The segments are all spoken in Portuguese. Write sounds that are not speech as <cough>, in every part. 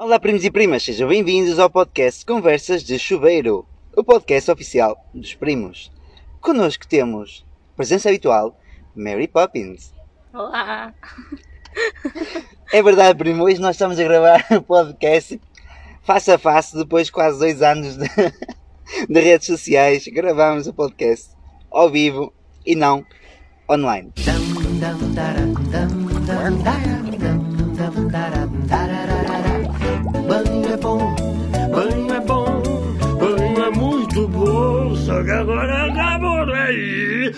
Olá, primos e primas, sejam bem-vindos ao podcast Conversas de Chuveiro, o podcast oficial dos primos. Connosco temos presença habitual, Mary Poppins. Olá! É verdade, primo, hoje nós estamos a gravar o podcast face a face, depois de quase dois anos de, de redes sociais, gravamos o podcast ao vivo e não online. Banho é que agora acabou daí.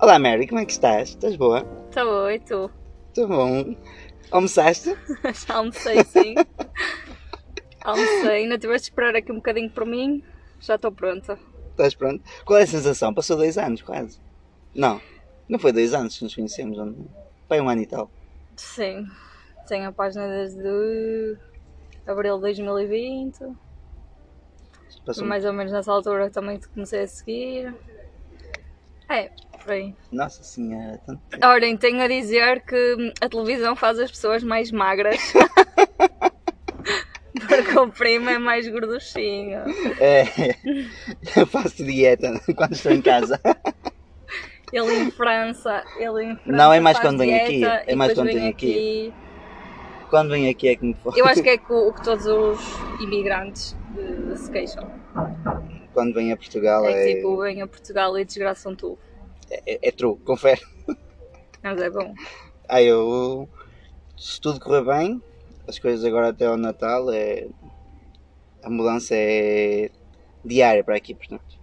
Olá, Mary, como é que estás? Estás boa? Bom, e tu? Estou bom. Almoçaste? Já <laughs> almocei, sim. <laughs> almocei, ainda tiveste de esperar aqui um bocadinho por mim. Já estou pronta. Estás pronto? Qual é a sensação? Passou dois anos, quase. Não, não foi dois anos que nos conhecemos. não. Foi um ano e tal. Sim, tenho a página desde abril de 2020. Passou Mais ou menos nessa altura também te comecei a seguir. É, por aí. Nossa senhora, tanto... Ora, tenho a dizer que a televisão faz as pessoas mais magras. <laughs> Porque o primo é mais gorduchinho. É, eu faço dieta quando estou em casa. Ele em França, ele em França Não, é mais quando vem aqui, é mais quando vem vem aqui. Quando vem aqui é que me for. Eu acho que é <laughs> o que todos os imigrantes eh, se queixam. Quando vem a Portugal É é, tipo, vêm a Portugal e desgraçam tudo. é, é true, confere. Mas é bom. Ah, eu. Se tudo correr bem, as coisas agora até ao Natal é. A mudança é diária para aqui, portanto.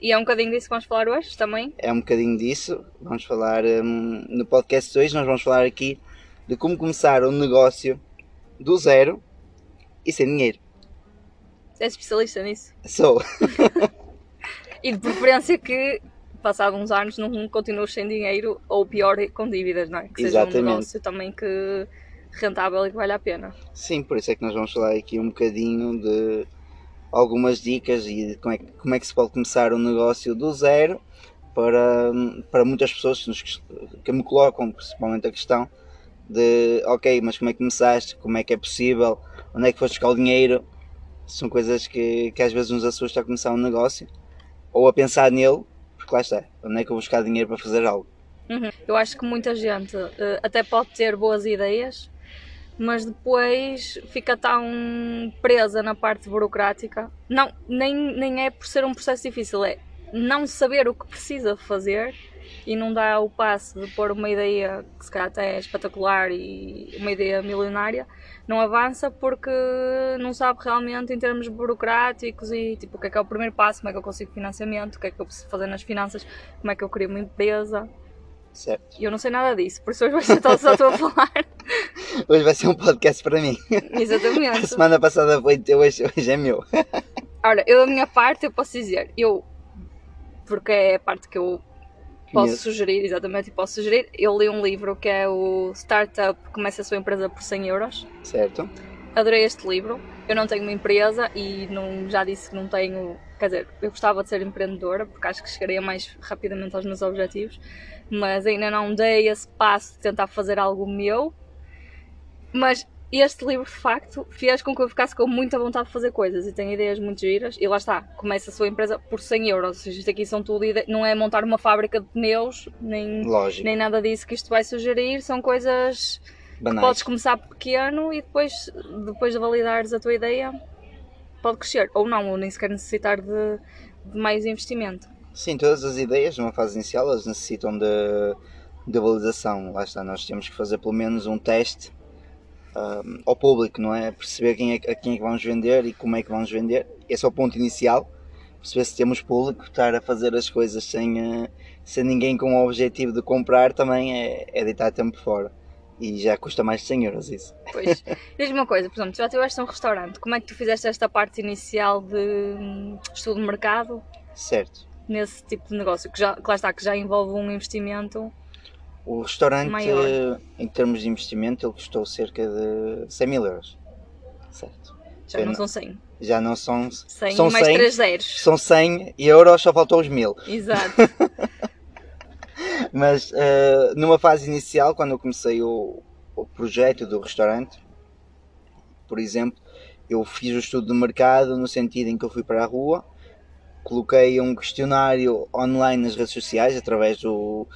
E é um bocadinho disso que vamos falar hoje também. é um bocadinho disso. Vamos falar hum, no podcast de hoje, nós vamos falar aqui de como começar um negócio do zero e sem dinheiro. És especialista nisso. Sou. <laughs> E de preferência que, passados uns anos, não continues sem dinheiro ou pior, com dívidas, não é? Que seja Exatamente. um negócio também que rentável e que vale a pena. Sim, por isso é que nós vamos falar aqui um bocadinho de algumas dicas e como é, que- como é que se pode começar um negócio do zero para, para muitas pessoas que, nos- que me colocam principalmente a questão de ok, mas como é que começaste? Como é que é possível? Onde é que foste buscar o dinheiro? São coisas que, que às vezes nos assusta a começar um negócio ou a pensar nele, porque lá está, onde é que eu vou buscar dinheiro para fazer algo? Uhum. Eu acho que muita gente eh, até pode ter boas ideias, mas depois fica tão presa na parte burocrática. Não, nem, nem é por ser um processo difícil, é não saber o que precisa fazer e não dá o passo de pôr uma ideia que se calhar até é espetacular e uma ideia milionária, não avança porque não sabe realmente em termos burocráticos e tipo o que é que é o primeiro passo, como é que eu consigo financiamento, o que é que eu preciso fazer nas finanças, como é que eu crio uma empresa. Certo? E eu não sei nada disso, por isso hoje vai ser todo só tu a falar. <laughs> Hoje vai ser um podcast para mim. A Exatamente. semana passada foi teu, hoje, hoje é meu. <laughs> Ora, eu da minha parte eu posso dizer, eu, porque é a parte que eu posso sugerir, exatamente, e posso sugerir, eu li um livro que é o Startup Começa a Sua Empresa por 100 euros. Certo? Adorei este livro. Eu não tenho uma empresa e não, já disse que não tenho. Quer dizer, eu gostava de ser empreendedora porque acho que chegaria mais rapidamente aos meus objetivos, mas ainda não dei esse passo de tentar fazer algo meu. Mas este livro, de facto, fez com que eu ficasse com muita vontade de fazer coisas e tenho ideias muito giras. E lá está, começa a sua empresa por 100 euros. Ou seja, isto aqui são tudo. Não é montar uma fábrica de pneus, nem, Lógico. nem nada disso que isto vai sugerir. São coisas Banais. Podes começar pequeno e depois, depois de validares a tua ideia, pode crescer. Ou não, ou nem sequer necessitar de, de mais investimento. Sim, todas as ideias numa fase inicial elas necessitam de, de validação. Lá está, nós temos que fazer pelo menos um teste ahm, ao público, não é? Perceber quem é, a quem é que vamos vender e como é que vamos vender. Esse é o ponto inicial. Perceber se temos público, estar a fazer as coisas sem, eh, sem ninguém com o objetivo de comprar também é, é deitar tempo fora. E já custa mais de 100 euros isso. Pois, <laughs> diz-me uma coisa, por exemplo, tu já tiveste um restaurante, como é que tu fizeste esta parte inicial de hum, estudo de mercado Certo. Nesse tipo de negócio, que, já, que lá está, que já envolve um investimento O restaurante, Maior. eh, em termos de investimento, ele custou cerca de 100 mil euros. Certo. Já não são 100. Já não são. 100 são mais 100, 3 zeros. São 100 euros, só faltou os mil. Exato. <laughs> Mas eh, numa fase inicial, quando eu comecei o, o projeto do restaurante, por exemplo, eu fiz o estudo de mercado no sentido em que eu fui para a rua, coloquei um questionário online nas redes sociais através do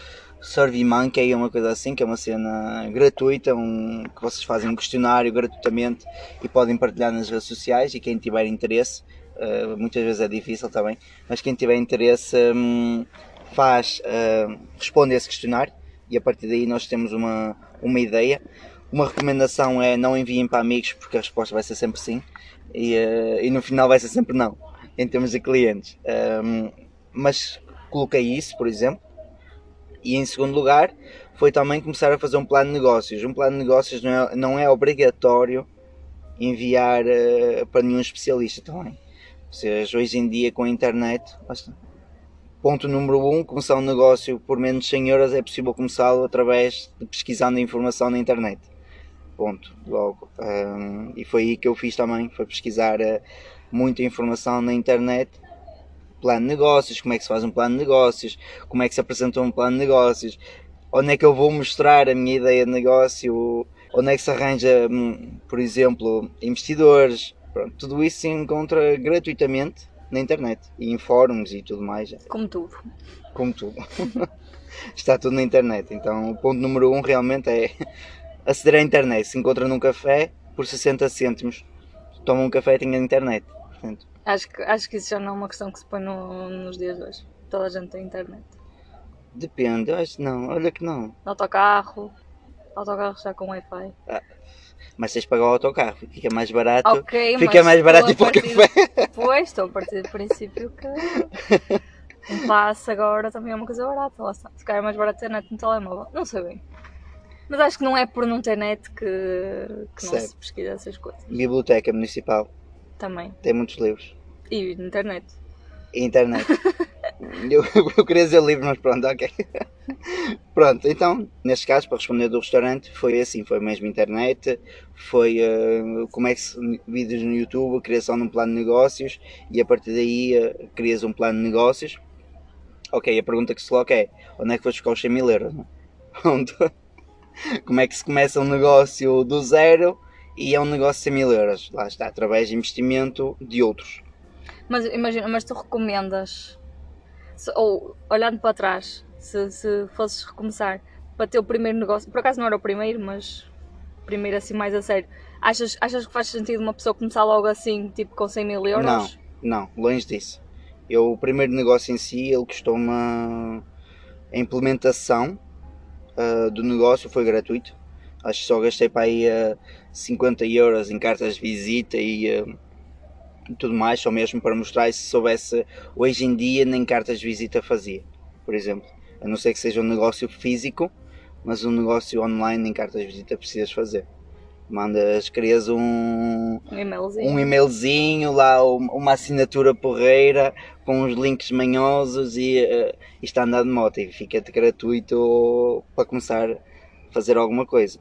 SurveyMonkey, uma coisa assim, que é uma cena gratuita, um, que vocês fazem um questionário gratuitamente e podem partilhar nas redes sociais e quem tiver interesse, eh, muitas vezes é difícil também, mas quem tiver interesse hum, faz, eh, responde a esse questionário e a partir daí nós temos uma, uma ideia. Uma recomendação é não enviem para amigos porque a resposta vai ser sempre sim e, eh, e no final vai ser sempre não, em termos de clientes. Hum, mas coloquei isso, por exemplo. E em segundo lugar, foi também começar a fazer um plano de negócios. Um plano de negócios não é, não é obrigatório enviar eh, para nenhum especialista também. Ou seja, hoje em dia com a internet, basta. Ponto número um, começar um negócio por menos de 100 euros é possível começá-lo através de pesquisando informação na internet. Ponto, logo. Hum, e foi aí que eu fiz também, foi pesquisar eh, muita informação na internet plano de negócios, como é que se faz um plano de negócios, como é que se apresenta um plano de negócios, onde é que eu vou mostrar a minha ideia de negócio, onde é que se arranja, hum, por exemplo, investidores. Pronto, tudo isso se encontra gratuitamente na internet e em fóruns e tudo mais, Como tudo. como tudo. <laughs> Está tudo na internet. Então, o ponto número um realmente é aceder à internet. Se encontra num café por 60 cêntimos, toma um café e tem a internet. Portanto, Acho que, acho que isso já não é uma questão que se põe no- nos dias de hoje. Toda a gente tem internet. depende, acho que não, olha que não. No autocarro. Autocarro já com Wi-Fi. Mas tens de pagar o autocarro, fica mais barato. Ok, fica mais barato ir estou para a o partir- café. Pois, estou a partir do princípio que <laughs> um passe agora também é uma coisa barata. Lá está. Se calhar é mais barato ter net no telemóvel. Não sei bem. Mas acho que não é por não ter net que, que não se pesquisa essas coisas. Biblioteca Municipal Também. tem muitos livros. E internet. E internet. <laughs> eu, eu queria dizer livros, mas pronto, ok. pronto, então, neste caso, para responder do restaurante, foi assim: foi mesmo internet, foi eh, como é que se, vídeos no YouTube, criação de um plano de negócios e a partir daí eh, crias um plano de negócios. Ok, a pergunta que se coloca é: onde é que vais buscar os 100 mil euros? é? <laughs> Onde? como é que se começa um negócio do zero e é um negócio de 100 mil euros? Lá está, através de investimento de outros. Mas imagina, mas tu recomendas, se- ou olhando para trás, se, se fosses recomeçar para ter o primeiro negócio, por acaso não era o primeiro, mas primeiro assim mais a sério, achas, achas que faz sentido uma pessoa começar logo assim, tipo com 100 mil euros? Não, não, longe disso. Eu, o primeiro negócio em si, ele custou-me a a implementação ah, do negócio foi gratuito. Acho que só gastei para aí ah, 50 euros em cartas de visita e ah, tudo mais, só mesmo para mostrar e se soubesse hoje em dia nem cartas de visita fazia, por exemplo. A não ser que seja um negócio físico, mas um negócio online nem cartas de visita precisas fazer. Mandas, crias um, Um e-mailzinho. um e-mailzinho, lá um- uma assinatura porreira com uns links manhosos e, eh, e está a andar de moto e fica-te gratuito para começar a fazer alguma coisa.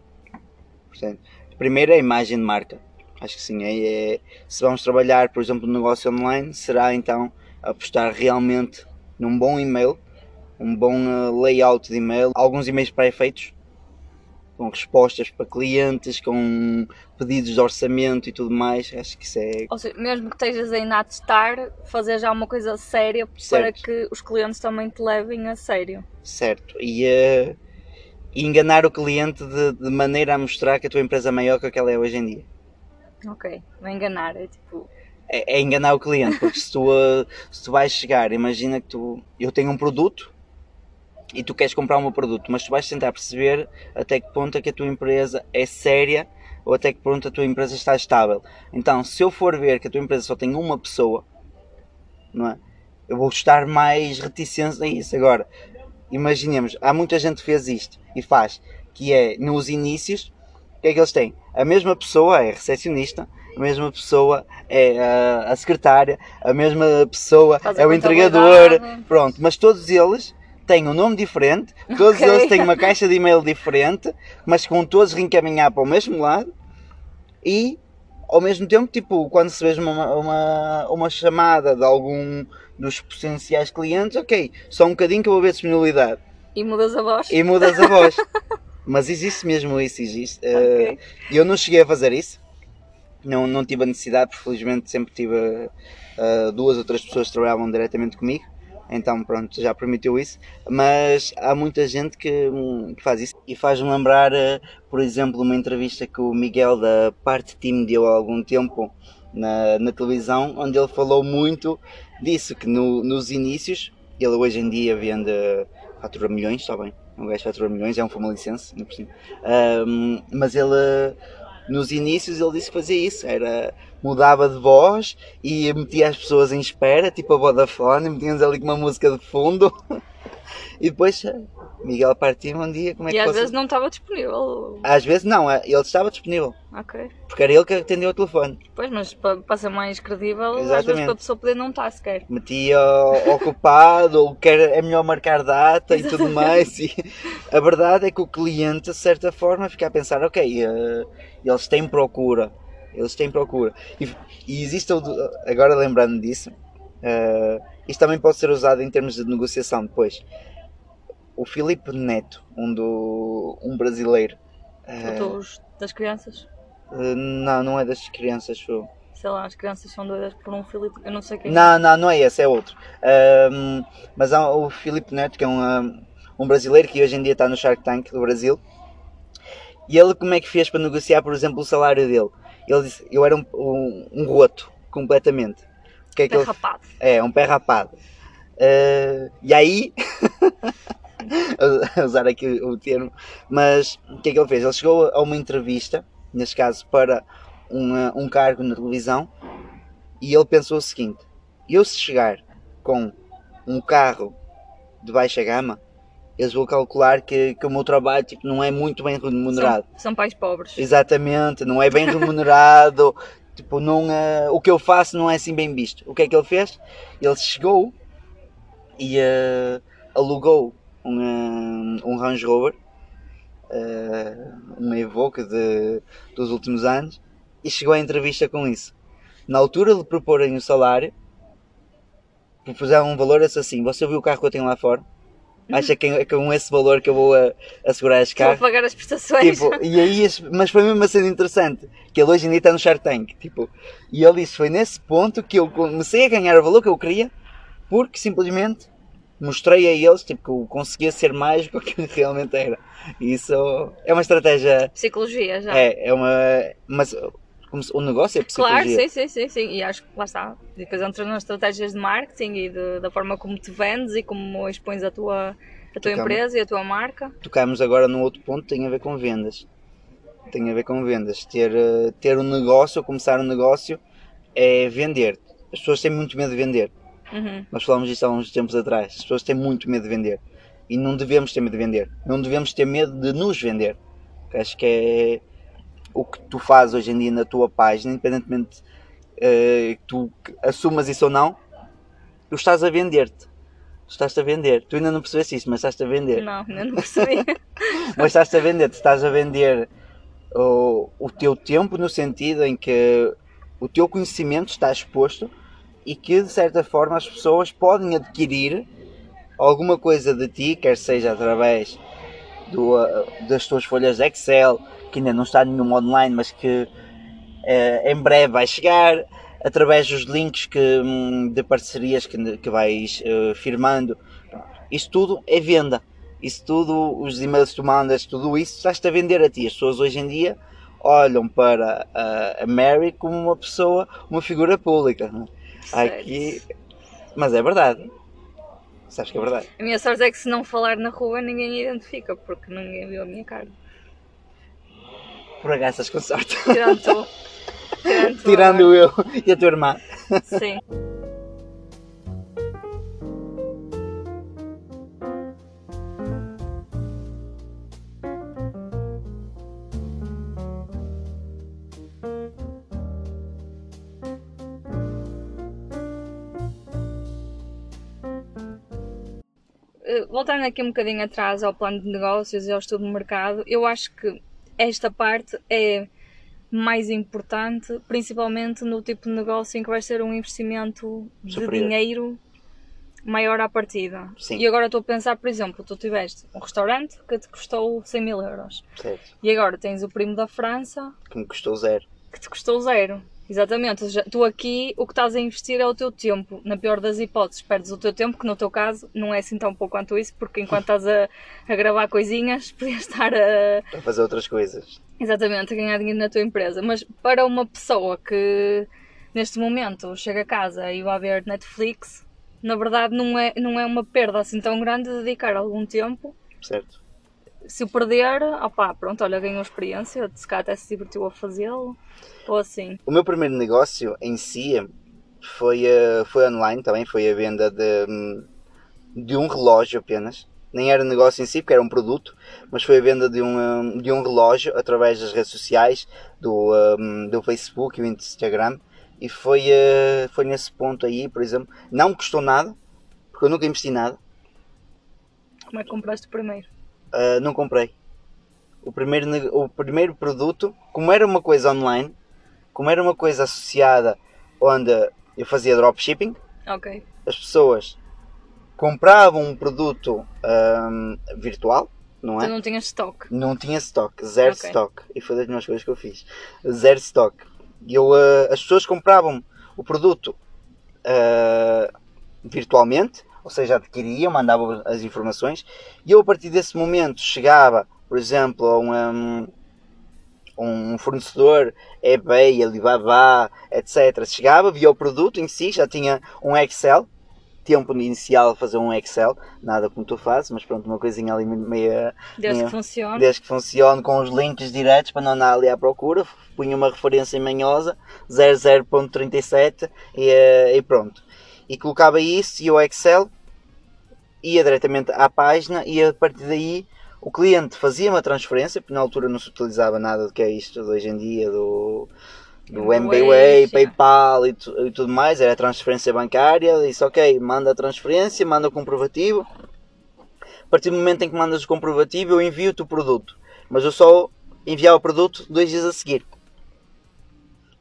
Portanto, primeiro é a imagem de marca. Acho que sim. É, é- se vamos trabalhar, por exemplo, no negócio online, será então apostar realmente num bom e-mail, um bom eh, layout de e-mail, alguns e-mails pré-feitos com respostas para clientes, com pedidos de orçamento e tudo mais. Acho que isso é Ou seja, mesmo que estejas ainda a testar, fazer já uma coisa séria para Certo. que os clientes também te levem a sério. certo. E, eh, e enganar o cliente de, de maneira a mostrar que a tua empresa é maior que aquela é hoje em dia. Ok, não é enganar, é tipo. É, é enganar o cliente, porque se tu, <laughs> se tu vais chegar, imagina que tu, eu tenho um produto e tu queres comprar o meu produto, mas tu vais tentar perceber até que ponto é que a tua empresa é séria ou até que ponto a tua empresa está estável. Então, se eu for ver que a tua empresa só tem uma pessoa, não é? Eu vou estar mais reticente a isso. Agora, imaginemos, há muita gente que fez isto e faz, que é nos inícios, o que é que eles têm? A mesma pessoa é recepcionista, a mesma pessoa é a, a secretária, a mesma pessoa Faz é o entregador, pronto, mas todos eles têm um nome diferente, todos Ok. eles têm uma caixa de e-mail diferente, mas com todos reencaminhar para o mesmo lado e ao mesmo tempo, tipo, quando recebes uma, uma, uma chamada de algum dos potenciais clientes, ok, só um bocadinho que eu vou ver disponibilidade E mudas a voz? e mudas a voz. <laughs> Mas existe mesmo isso, existe. Eh, Ok. eu não cheguei a fazer isso, não, não tive a necessidade, porque felizmente sempre tive eh, duas ou três pessoas que trabalhavam diretamente comigo, então pronto, já permitiu isso. Mas há muita gente que, hum, que faz isso e faz-me lembrar, eh, por exemplo, uma entrevista que o Miguel da Parte Team deu há algum tempo na, na televisão, onde ele falou muito disso, que no- nos inícios, ele hoje em dia vende, fatura milhões, está bem, um gajo fatura milhões, é um famalicense, ainda por cima. Ahm, mas ele, nos inícios, ele disse que fazia isso, era mudava de voz e metia as pessoas em espera, tipo a Vodafone, metíamos ali com uma música de fundo. <laughs> e depois, Miguel partiu um dia, como é E que às fosse? vezes não estava disponível. Às vezes não, é, ele estava disponível, Ok. porque era ele que atendeu o telefone. Pois, mas para, para ser mais credível, às vezes Exatamente. para a pessoa poder não estar sequer. metia ocupado ou quer, é melhor marcar data e tudo mais. E a verdade é que o cliente, de certa forma, fica a pensar: ok, eh, eles têm procura, eles têm procura. E, e existe, agora lembrando disso, eh, isto também pode ser usado em termos de negociação depois. O Filipe Neto, um, do, um brasileiro, Dos, das crianças. eh, não, não é das crianças, foi. Sei lá, as crianças são doidas por um Filipe. Eu não sei quem. Não, não, não é esse, é outro. Ahm, mas há o Filipe Neto, que é um, um brasileiro que hoje em dia está no Shark Tank do Brasil. E ele como é que fez para negociar, por exemplo, o salário dele? Ele disse, eu era um, um, um roto, completamente. O que é que É ele rapado. é, um pé rapado. Ah, e aí, <laughs> <laughs> usar aqui o termo, mas o que é que ele fez? Ele chegou a uma entrevista, neste caso para uma- um cargo na televisão, e ele pensou o seguinte: eu se chegar com um carro de baixa gama, eles vão calcular que, que o meu trabalho tipo, não é muito bem remunerado. São, são pais pobres. Exatamente, não é bem remunerado, <laughs> tipo, não, é- o que eu faço não é assim bem visto. O que é que ele fez? Ele chegou e eh, alugou um, eh, um Range Rover, eh, uma Evoque de, dos últimos anos, e chegou à entrevista com isso. Na altura de proporem o salário, propuseram um valor assim, você viu o carro que eu tenho lá fora? Acha que é com esse valor que eu vou eh, assegurar este Vou carro? pagar as prestações. Tipo, e aí, mas foi mesmo uma cena interessante, que ele hoje em dia está no Shark Tank, tipo, e ele disse, foi nesse ponto que eu comecei a ganhar o valor que eu queria, porque simplesmente mostrei a eles, tipo, que eu conseguia ser mais do que eu realmente era. E isso é uma estratégia, Psicologia já. é, é uma, mas o negócio é Claro, psicologia. sim, sim, sim, sim. E acho que lá está. Depois entras nas estratégias de marketing e de- da forma como te vendes e como expões a tua, a tua Tocamos. empresa e a tua marca. Tocámos agora num outro ponto, tem a ver com vendas. Tem a ver com vendas. Ter, eh, ter um negócio, ou começar um negócio, é vender. As pessoas têm muito medo de vender. Uhum. Nós falámos disto há uns tempos atrás. As pessoas têm muito medo de vender. E não devemos ter medo de vender. Não devemos ter medo de nos vender. Acho que é o que tu fazes hoje em dia na tua página, independentemente eh, que tu assumas isso ou não, tu estás a vender-te. Estás-te a vender. Tu ainda não percebeste isso, mas estás-te a vender. Não, ainda não percebi. <laughs> Mas estás-te a vender. Tu estás a vender o, o teu tempo no sentido em que o teu conhecimento está exposto e que de certa forma as pessoas podem adquirir alguma coisa de ti, quer seja através do, uh, das tuas folhas Excel, que ainda não está nenhuma online, mas que eh, em breve vai chegar, através dos links que, hum, de parcerias que, que vais eh, firmando. Isso tudo é venda. Isso tudo, os e-mails que tu mandas, tudo isso, estás-te a vender a ti. As pessoas hoje em dia olham para a, a Mary como uma pessoa, uma figura pública. não é? Aqui, mas é verdade. Sabes que é verdade. A minha sorte é que se não falar na rua ninguém identifica, porque ninguém viu a minha cara. Por estás com sorte. Tirando tu. <laughs> Tirando, Tirando eu e a tua irmã. Sim. Voltando aqui um bocadinho atrás ao plano de negócios e ao estudo de mercado, eu acho que esta parte é mais importante, principalmente no tipo de negócio em que vai ser um investimento de Superior. dinheiro maior à partida. Sim. E agora estou a pensar, por exemplo, tu tiveste um restaurante que te custou 100 mil euros Certo. e agora tens o primo da França Que me custou zero. que te custou zero. Exatamente, tu aqui o que estás a investir é o teu tempo. Na pior das hipóteses, perdes o teu tempo, que no teu caso não é assim tão pouco quanto isso, porque enquanto estás a, a gravar coisinhas, <laughs> podias estar a, Para fazer outras coisas. exatamente, a ganhar dinheiro na tua empresa. Mas para uma pessoa que neste momento chega a casa e vai ver Netflix, na verdade não é, não é uma perda assim tão grande dedicar algum tempo. Certo. Se o perder, opá, pronto, olha, ganhou experiência, se calhar até se divertiu a fazê-lo, ou assim. O meu primeiro negócio em si foi, eh, foi online também, foi a venda de, hum, de um relógio apenas. Nem era negócio em si, porque era um produto, mas foi a venda de um, hum, de um relógio através das redes sociais, do, hum, do Facebook e do Instagram. E foi, eh, foi nesse ponto aí, por exemplo, não me custou nada, porque eu nunca investi nada. Como é que compraste o primeiro? Uh, não comprei. O primeiro, o primeiro produto, como era uma coisa online, como era uma coisa associada onde eu fazia dropshipping, Ok. as pessoas compravam um produto ahm, virtual, não Tu é? não tinhas stock. Não tinha stock, zero Ok. stock. E foi das melhores coisas que eu fiz. Zero stock. E eu, ah, as pessoas compravam o produto ah, virtualmente, ou seja, adquiriam, mandavam as informações, e eu a partir desse momento chegava, por exemplo, a um, um fornecedor, eBay, Alibaba, etc. Chegava, via o produto em si, já tinha um Excel, tempo inicial a fazer um Excel, nada como tu fazes, mas pronto, uma coisinha ali meia Desde que funcione. desde que funcione com os links diretos para não andar ali à procura, punha uma referência manhosa 00.37 e, eh, e pronto. E colocava isso e o Excel ia diretamente à página e a partir daí o cliente fazia uma transferência, porque na altura não se utilizava nada do que é isto de hoje em dia, do, do MBWay. PayPal e, tu- e tudo mais, era transferência bancária, disse ok, manda a transferência, manda o comprovativo, a partir do momento em que mandas o comprovativo, eu envio-te o produto. Mas eu só enviava o produto dois dias a seguir.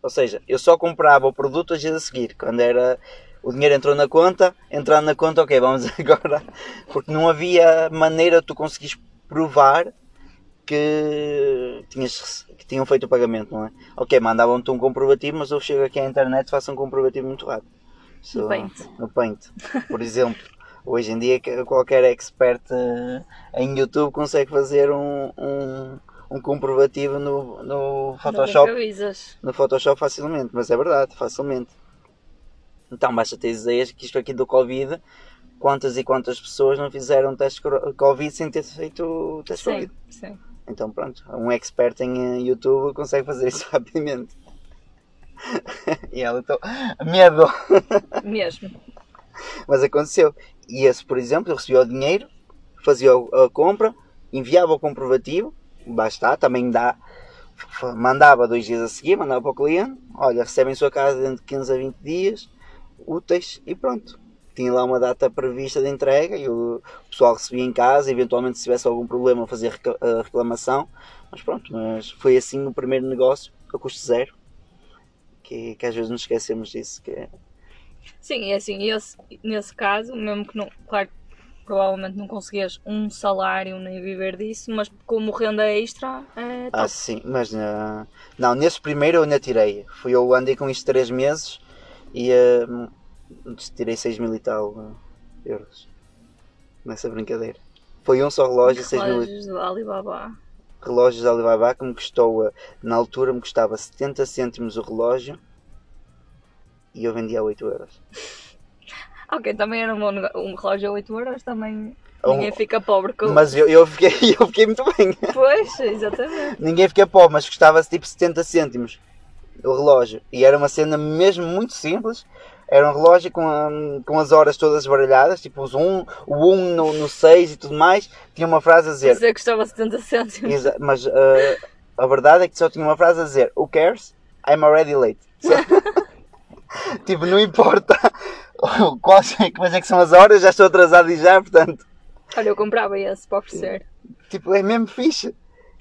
Ou seja, eu só comprava o produto dois dias a seguir. Quando era. O dinheiro entrou na conta, entrando na conta, ok, vamos <laughs> agora. Porque não havia maneira de tu conseguires provar que, tinhas, que tinham feito o pagamento, não é? Ok, mandavam-te um comprovativo, mas eu chego aqui à internet e faço um comprovativo muito rápido. No So- Paint. no Paint, por exemplo. Hoje em dia que- qualquer expert eh, em YouTube consegue fazer um, um, um comprovativo no, no Photoshop, no Photoshop facilmente, mas é verdade, facilmente. Então basta ter ideias que isto aqui do Covid, quantas e quantas pessoas não fizeram teste Covid sem ter feito o teste Sim, Covid. sim. Então pronto, um expert em eh, YouTube consegue fazer isso <laughs> rapidamente. e ela então, medo! Mesmo. Mas aconteceu. E esse, por exemplo, recebia o dinheiro, fazia a compra, enviava o comprovativo, basta, também dá, mandava dois dias a seguir, mandava para o cliente, olha, recebem em sua casa dentro de 15 a 20 dias, úteis e pronto. Tinha lá uma data prevista de entrega e o pessoal recebia em casa, eventualmente se tivesse algum problema fazia reca- a reclamação, mas pronto, mas foi assim o primeiro negócio, a custo zero, que, que às vezes nos esquecemos disso, que é Sim, e assim, esse, nesse caso, mesmo que não. Claro provavelmente não conseguias um salário nem viver disso, mas como renda extra é Ah, top. sim, mas na- não, nesse primeiro eu ainda tirei. Fui eu andei com isto 3 meses e hum, tirei 6 mil e tal uh, euros nessa brincadeira. Foi um só relógio, 6 mil relógios do Alibaba. relógios da Alibaba que me custou, uh, na altura me custava 70 cêntimos o relógio e eu vendia a 8 euros. <laughs> Ok, também era um. Um relógio a 8 euros também. Um- Ninguém fica pobre com Mas eu, eu, fiquei, <laughs> eu fiquei muito bem. Pois, exatamente. Ninguém fica pobre, mas custava tipo 70 cêntimos o relógio. E era uma cena mesmo muito simples. Era um relógio com, a- com as horas todas baralhadas, tipo os 1, o 1 no, no 6 e tudo mais. Tinha uma frase a dizer, Dizer que custava 70 cêntimos. exa- mas ah, a verdade é que só tinha uma frase a dizer: Who cares? I'm already late. <laughs> tipo, não importa <laughs> quais, quais é que são as horas, já estou atrasado e já, portanto. Olha, eu comprava esse para oferecer. Tipo, é mesmo fixe.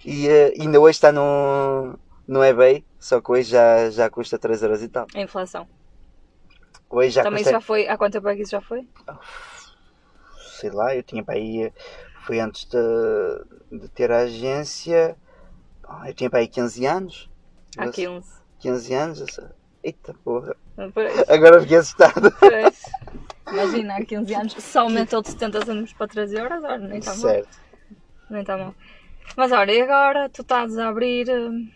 E eh, ainda hoje está no, no eBay, só que hoje já, já custa 3 euros e tal. A inflação. Hoje já Também custa, já foi. Há quanto tempo é que isso já foi? sei lá, eu tinha para aí, foi antes de, de ter a agência, ah, eu tinha para aí 15 anos. Há Eu- 15. 15 anos, eita porra, Pois, agora fiquei assustado. pois. Imagina, há 15 anos só aumentou de 70 cêntimos para 13 euros, olha, nem está mal. certo, Nem está mal. Mas olha, e agora tu estás a abrir hum,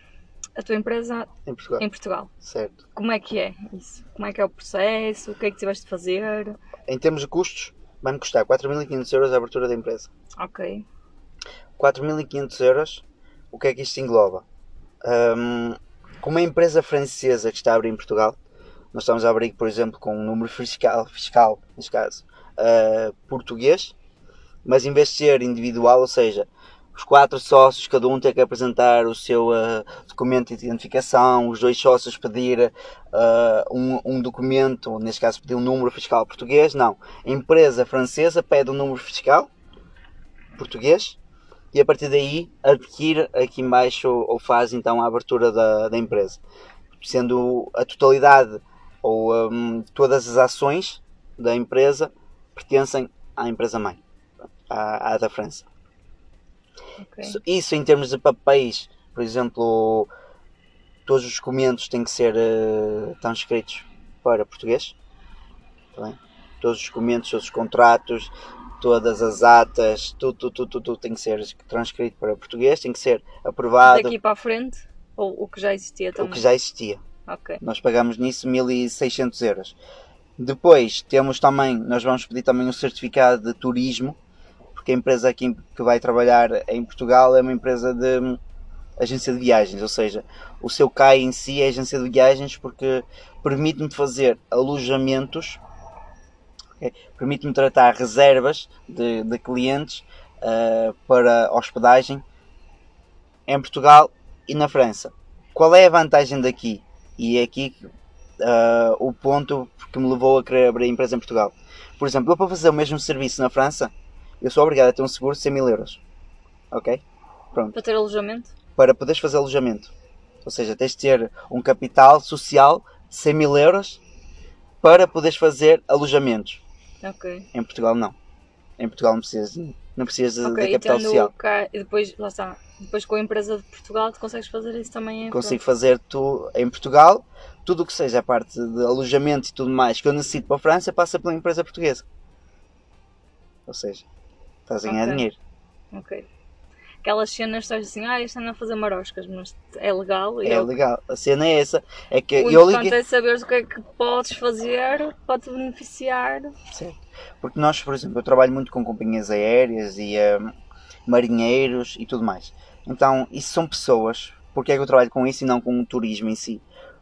a tua empresa em Portugal, em Portugal. certo. Como é que é isso? Como é que é o processo? O que é que tiveste de fazer? Em termos de custos, vai-me custar 4.500 euros a abertura da empresa. Ok. 4.500 euros, o que é que isto engloba? Hum, como uma empresa francesa que está a abrir em Portugal, nós estamos a abrir, por exemplo, com um número fiscal, fiscal neste caso, ah, português, mas em vez de ser individual, ou seja, os quatro sócios, cada um tem que apresentar o seu ah, documento de identificação, os dois sócios pedir ah, um, um documento, neste caso pedir um número fiscal português, não. A empresa francesa pede um número fiscal português e a partir daí adquire aqui embaixo ou faz então a abertura da, da empresa. Sendo a totalidade ou hum, todas as ações da empresa pertencem à empresa mãe, à, à da França. Ok. Isso- em termos de papéis, por exemplo, todos os documentos têm que ser eh, transcritos para português. Tá? Todos os documentos, todos os contratos, todas as atas, tudo, tudo, tudo, tudo, tem que ser transcrito para português, tem que ser aprovado Daqui para a frente? Ou o que já existia o também? que já existia. Ok. Nós pagamos nisso 1600 euros. Depois temos também, nós vamos pedir também um certificado de turismo, porque a empresa aqui que vai trabalhar em Portugal é uma empresa de hum, agência de viagens, ou seja, o seu CAI em si é agência de viagens porque permite-me fazer alojamentos, ok? permite-me tratar reservas de, de clientes ah, para hospedagem em Portugal e na França. Qual é a vantagem daqui? E é aqui ah, o ponto que me levou a querer abrir a empresa em Portugal. Por exemplo, eu para fazer o mesmo serviço na França, eu sou obrigado a ter um seguro de 100 mil euros. Ok? Pronto. Para ter alojamento? Para poderes fazer alojamento. Ou seja, tens de ter um capital social de 100 mil euros para poderes fazer alojamentos. Ok. Em Portugal não. Em Portugal não precisas, de- não precisas de, Ok, de e capital social. cá, e depois, lá está, depois com a empresa de Portugal tu consegues fazer isso também em Consigo fazer tu em Portugal. Tudo o que seja a parte de alojamento e tudo mais que eu necessito para a França passa pela empresa portuguesa. Ou seja, estás a ganhar Ok. dinheiro. Ok. Aquelas cenas estás assim, ah, isto anda a fazer maroscas, mas é legal. É eu- legal. A cena é essa. É que O eu importante liguei. é saberes o que é que podes fazer para te beneficiar. Certo. Porque nós, por exemplo, eu trabalho muito com companhias aéreas e hum, marinheiros e tudo mais. Então, isso são pessoas. Porque é que eu trabalho com isso e não com o turismo em si?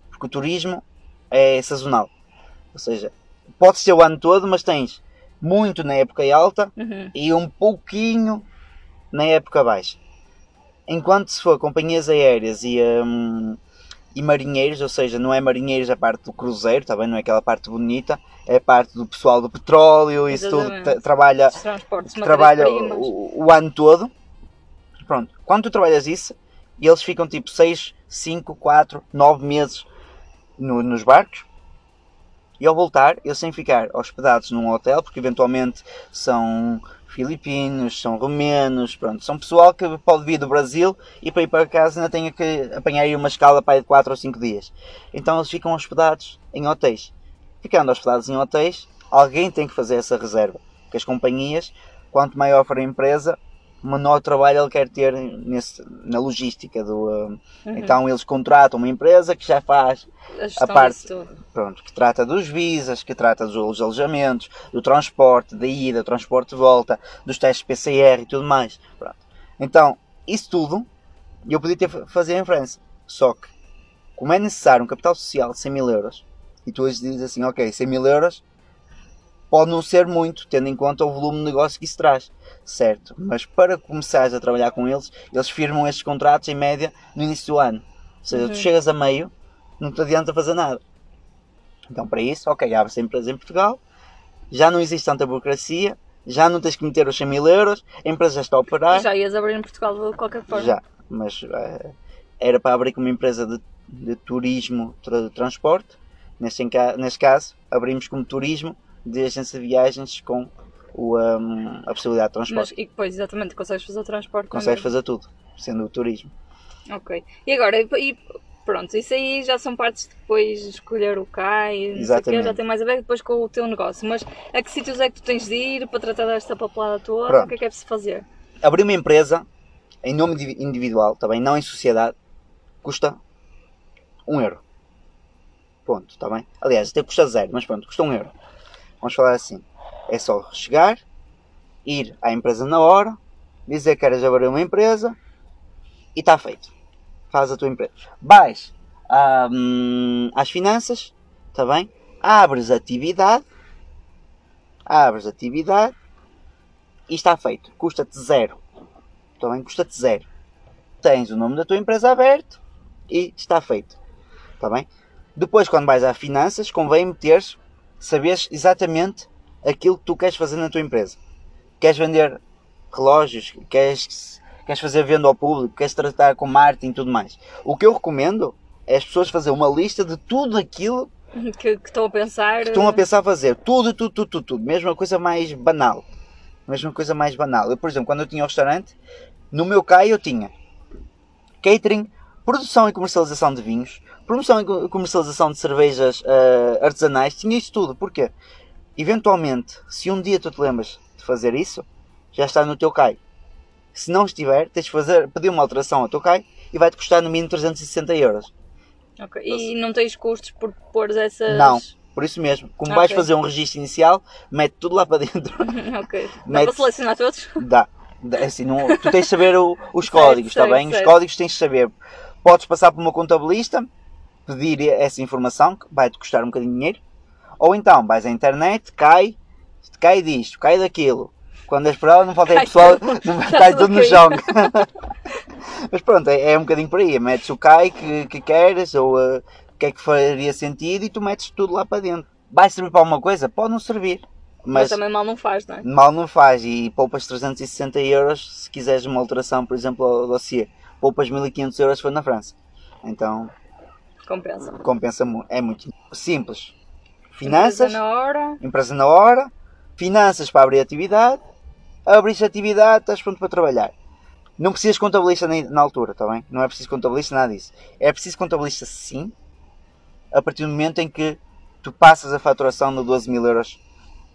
Porque o turismo é sazonal. Ou seja, podes ter o ano todo, mas tens muito na época alta Uhum. e um pouquinho na época baixa. Enquanto se for companhias aéreas e, hum, e marinheiros, ou seja, não é marinheiros a parte do cruzeiro, tá bem? não é aquela parte bonita, é a parte do pessoal do petróleo, isso tudo trabalha, trabalha o, o ano todo. Pronto, quando tu trabalhas isso, eles ficam tipo 6, 5, 4, 9 meses no- nos barcos. E ao voltar, têm que ficar hospedados num hotel, porque eventualmente são filipinos, são romenos, pronto, são pessoal que pode vir do Brasil e para ir para casa ainda tem que apanhar aí uma escala para aí de 4 ou 5 dias. Então eles ficam hospedados em hotéis. Ficando hospedados em hotéis, alguém tem que fazer essa reserva. Porque as companhias, quanto maior for a empresa, menor trabalho ele quer ter nesse, na logística do. uh, Uhum. Então eles contratam uma empresa que já faz a gestão parte- pronto, que trata dos visas, que trata dos alojamentos, do transporte, da ida, do transporte de volta, dos testes PCR e tudo mais. Pronto. Então, isso tudo eu podia ter fazer em França. Só que, como é necessário um capital social de 100 mil euros, e tu hoje dizes assim, ok, 100 mil euros pode não ser muito, tendo em conta o volume de negócio que isso traz, certo? Mas para começares a trabalhar com eles, eles firmam estes contratos em média no início do ano. Ou seja, tu Uhum. chegas a meio, não te adianta fazer nada. Então, para isso, ok, abre-se a empresa em Portugal, já não existe tanta burocracia, já não tens que meter os 100 mil euros, a empresa já está a operar. Já ias abrir em Portugal de qualquer forma. Já, mas eh, era para abrir como empresa de, de turismo de transporte. Neste, neste caso, abrimos como turismo de agência de viagens com o, hum, a possibilidade de transporte. Mas, e depois, exatamente, consegues fazer o transporte Consegues fazer tudo, sendo o turismo. Ok. E agora, e, pronto, isso aí já são partes de depois escolher o CAI, quê, Exatamente. já tem mais a ver depois com o teu negócio. Mas a que sítios é que tu tens de ir para tratar desta papelada toda? Pronto. O que é que é preciso fazer? Abrir uma empresa em nome indivi- individual, também não em sociedade, custa um euro. Ponto, está bem? Aliás, até custa zero, mas pronto, custa um euro. Vamos falar assim. É só chegar, ir à empresa na hora, dizer que queres abrir uma empresa e está feito. Faz a tua empresa. Vais hum, às finanças, está bem? Abres atividade, abres atividade e está feito. Custa-te zero. Bem? Custa-te zero. Tens o nome da tua empresa aberto e está feito. Está bem? Depois, quando vais às finanças, convém meteres, saberes exatamente aquilo que tu queres fazer na tua empresa. Queres vender relógios, queres, queres fazer venda ao público, queres tratar com marketing e tudo mais. O que eu recomendo é as pessoas fazerem uma lista de tudo aquilo <laughs> Que, que estou a pensar. que estão a pensar fazer. Tudo, tudo, tudo, tudo, tudo. Mesmo a coisa mais banal. Mesmo a coisa mais banal. Eu, por exemplo, quando eu tinha o restaurante, no meu CAI eu tinha catering, produção e comercialização de vinhos, promoção e co- comercialização de cervejas eh, artesanais, tinha isso tudo. Porquê? Eventualmente, se um dia tu te lembras de fazer isso, já está no teu CAI. Se não estiver, tens de fazer, pedir uma alteração ao teu CAI e vai-te custar no mínimo 360 euros. Ok. E não tens custos por pôr essas. Não. Por isso mesmo, como Ok. vais fazer um registro inicial, mete tudo lá para dentro. <laughs> ok. Dá Mete- para selecionar todos? Dá. Dá, Assim, não, tu tens de saber o- os <laughs> códigos, está certo, bem? Os códigos tens de saber. Podes passar por uma contabilista, pedir essa informação, que vai-te custar um bocadinho de dinheiro. Ou então, vais à internet, cai, cai disto, cai daquilo. Quando és para ela, não falta aí pessoal, não cai tudo no chão. <laughs> Mas pronto, é, é um bocadinho por aí. Metes o cai que, que queres, ou uh, o que é que faria sentido, e tu metes tudo lá para dentro. Vai servir para alguma coisa? Pode não servir. Mas, Mas também mal não faz, não é? mal não faz e poupas 360 euros se quiseres uma alteração, por exemplo, ao dossiê. Poupas 1500 euros for na França. Então Compensa. compensa muito. É muito simples. Finanças, Empresa na hora. empresa na hora, finanças para abrir atividade, abriste atividade, estás pronto para trabalhar. Não precisas de contabilista nem- na altura, está bem? Não é preciso contabilista, nada disso. É preciso contabilista sim, a partir do momento em que tu passas a faturação de 12 mil euros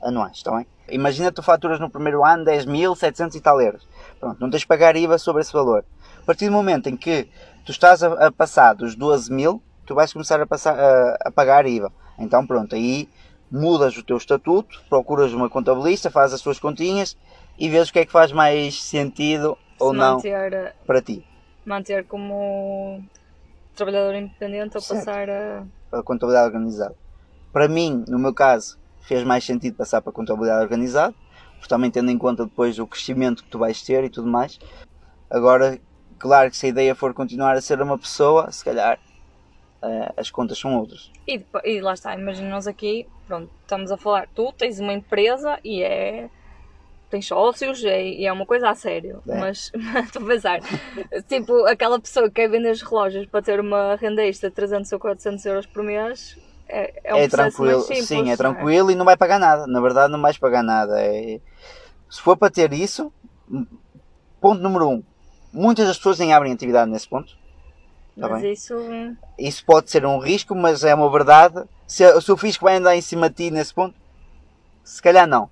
anuais, está bem? Imagina tu faturas no primeiro ano 10.700 e tal euros. Pronto, não tens de pagar IVA sobre esse valor. A partir do momento em que tu estás a, a passar dos 12 mil, tu vais começar a, passar, a, a pagar IVA. Então pronto, aí mudas o teu estatuto, procuras uma contabilista, fazes as tuas continhas e vês o que é que faz mais sentido ou se não Manter, para ti. manter como trabalhador independente ou Certo. passar a. a contabilidade organizada. Para mim, no meu caso, fez mais sentido passar para a contabilidade organizada, também tendo em conta depois o crescimento que tu vais ter e tudo mais. Agora, claro que se a ideia for continuar a ser uma pessoa, se calhar eh, as contas são outras. E, e lá está, imagina nós aqui, pronto, estamos a falar, tu tens uma empresa e é. tens sócios é- e é uma coisa a sério. É. Mas <laughs> estou a pensar, tipo, aquela pessoa que quer vender os relógios para ter uma renda extra de 300 ou 400 euros por mês é, é um é tranquilo, simples. sim, não é tranquilo e não vai pagar nada. Na verdade, não vais pagar nada. É- Se for para ter isso, ponto número um, muitas das pessoas nem abrem atividade nesse ponto. Tá Mas bem? isso. Isso pode ser um risco, mas é uma verdade. Se, se o fisco vai andar em cima de ti nesse ponto, se calhar não.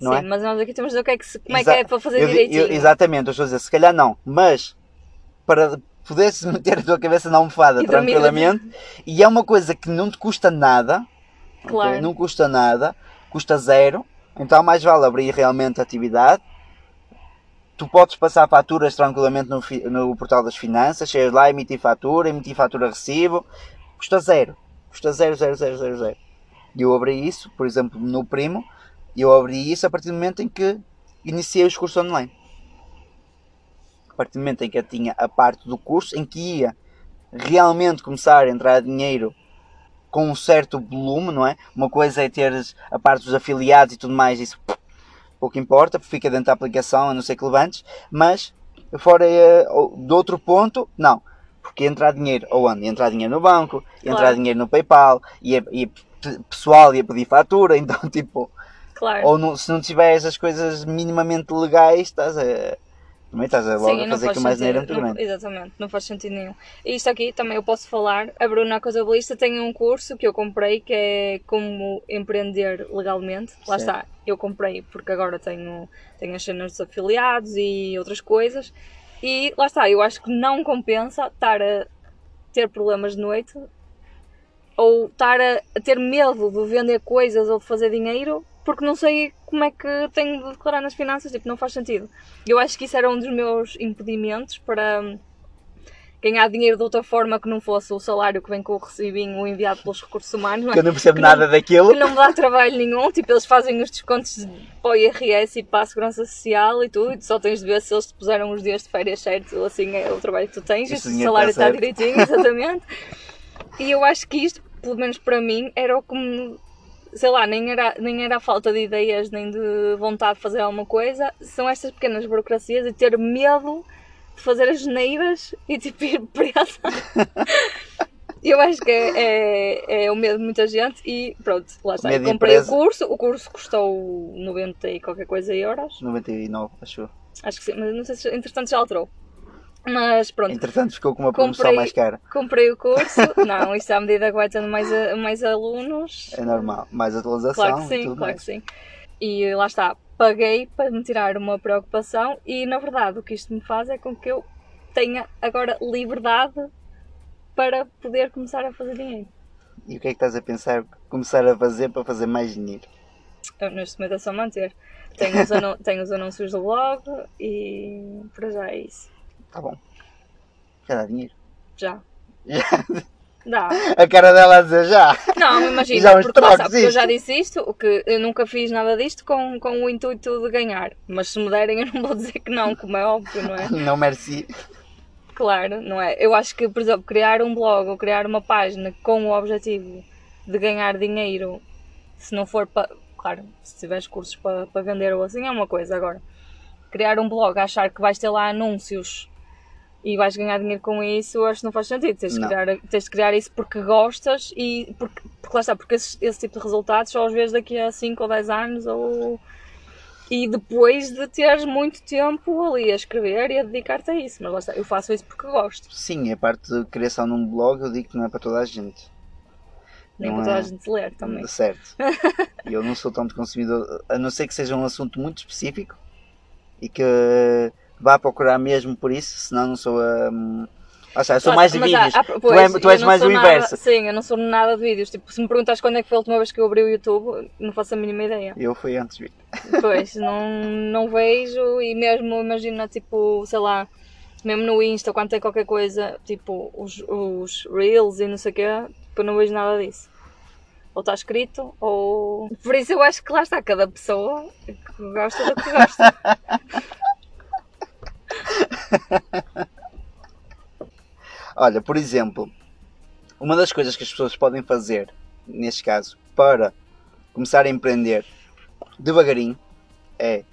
Não sim, é? mas nós aqui temos de o que é que, se- como é, Exa- que é para fazer Eu di- direitinho. eu- exatamente, eu estou a dizer, se calhar não, mas para poderes <laughs> meter a tua cabeça na almofada E dormir. tranquilamente, e é uma coisa que não te custa nada? Claro. não custa nada, custa zero, então mais vale abrir realmente a atividade. Tu podes passar faturas tranquilamente no, no portal das finanças, chegas lá, emitir fatura, emitir fatura recibo, custa zero, custa zero, zero, zero, zero, zero. E eu abri isso, por exemplo, no Primo, eu abri isso a partir do momento em que iniciei os cursos online. A partir do momento em que eu tinha a parte do curso, em que ia realmente começar a entrar dinheiro com um certo volume, não é? Uma coisa é teres a parte dos afiliados e tudo mais, isso pouco importa, porque fica dentro da aplicação, a não ser que levantes, mas fora eh, do outro ponto, não. Porque entrar dinheiro, ou onde? Entrar dinheiro no banco, entrar Claro. dinheiro no PayPal, e, e pessoal ia pedir fatura, <laughs> então tipo, Claro. ou não- se não tiveres as coisas minimamente legais, estás a. Também estás a logo Sim, a fazer faz com mais dinheiro grande. exatamente, não faz sentido nenhum. E isto aqui também eu posso falar. A Bruna Contabilista tem um curso que eu comprei que é como empreender legalmente. Lá Certo. está, eu comprei porque agora tenho, tenho as cenas dos afiliados e outras coisas. E lá está, eu acho que não compensa estar a ter problemas de noite ou estar a, a ter medo de vender coisas ou de fazer dinheiro porque não sei como é que tenho de declarar nas finanças, tipo, não faz sentido. Eu acho que isso era um dos meus impedimentos para hum, ganhar dinheiro de outra forma que não fosse o salário que vem com o recibinho enviado pelos recursos humanos, não é? Que eu não percebo que nada não- daquilo. que não me dá trabalho nenhum, tipo, eles fazem os descontos para o IRS e para a Segurança Social e tudo, e tu só tens de ver se eles te puseram os dias de férias certos ou assim é o trabalho que tu tens, e se o salário está está direitinho, <laughs> exatamente. E eu acho que isto, pelo menos para mim, era o que me. Sei lá, nem era, nem era a falta de ideias nem de vontade de fazer alguma coisa, são estas pequenas burocracias e ter medo de fazer as geneiras e tipo ir <laughs> presa. Eu acho que é, é, é o medo de muita gente e pronto, lá está. Eu comprei o curso, o curso custou 90 e qualquer coisa euros. 99, acho eu. Acho que sim, mas não sei se entretanto já alterou. Mas pronto, Entretanto, ficou com uma promoção Comprei- mais cara. comprei o curso. <laughs> Não, isto à medida que vai tendo mais, a- mais alunos. É normal. Mais atualização Claro que e sim, claro mais. que sim. E lá está, paguei para me tirar uma preocupação e na verdade o que isto me faz é com que eu tenha agora liberdade para poder começar a fazer dinheiro. E o que é que estás a pensar começar a fazer para fazer mais dinheiro? Eu, neste momento é só manter. Tenho os, <laughs> anu- tenho os anúncios do blog e para já é isso. Tá bom. Já dá dinheiro. Já. Já. Dá. A cara dela a dizer já. Não, Já imagina, uns porque, trocos porque eu já disse isto, o que eu nunca fiz nada disto com, com o intuito de ganhar. Mas se me derem, eu não vou dizer que não, como é óbvio, não é? <laughs> Não merci. Claro, não é? Eu acho que, por exemplo, criar um blog ou criar uma página com o objetivo de ganhar dinheiro, se não for para. Claro, se tiveres cursos para, para vender ou assim, é uma coisa. Agora, criar um blog, achar que vais ter lá anúncios e vais ganhar dinheiro com isso, acho que não faz sentido. Tens de, criar, tens de criar isso porque gostas e porque, porque lá está, porque esse, esse tipo de resultados só os vês daqui a 5 ou 10 anos ou. E depois de teres muito tempo ali a escrever e a dedicar-te a isso. Mas lá está, eu faço isso porque gosto. Sim, a parte de criação num blog eu digo que não é para toda a gente. Nem Não para toda a é. gente ler também. Certo. <laughs> Eu não sou tanto consumidor, a não ser que seja um assunto muito específico e que vá procurar mesmo por isso, senão não sou a. Ah, eu sou mais de mas vídeos. tu, pois, és, tu eu és mais o nada- inverso. sim, eu não sou nada de vídeos. Tipo, se me perguntas quando é que foi a última vez que eu abri o YouTube, não faço a mínima ideia. Eu fui antes de. Pois, não, não vejo e mesmo imagina, tipo, sei lá, mesmo no Insta, quando tem qualquer coisa, tipo, os, os Reels e não sei o quê, tipo, eu não vejo nada disso. Ou está escrito, ou. Por isso eu acho que lá está cada pessoa que gosta do que gosta. <laughs> <laughs> Olha, por exemplo, uma das coisas que as pessoas podem fazer, neste caso, para começar a empreender devagarinho, é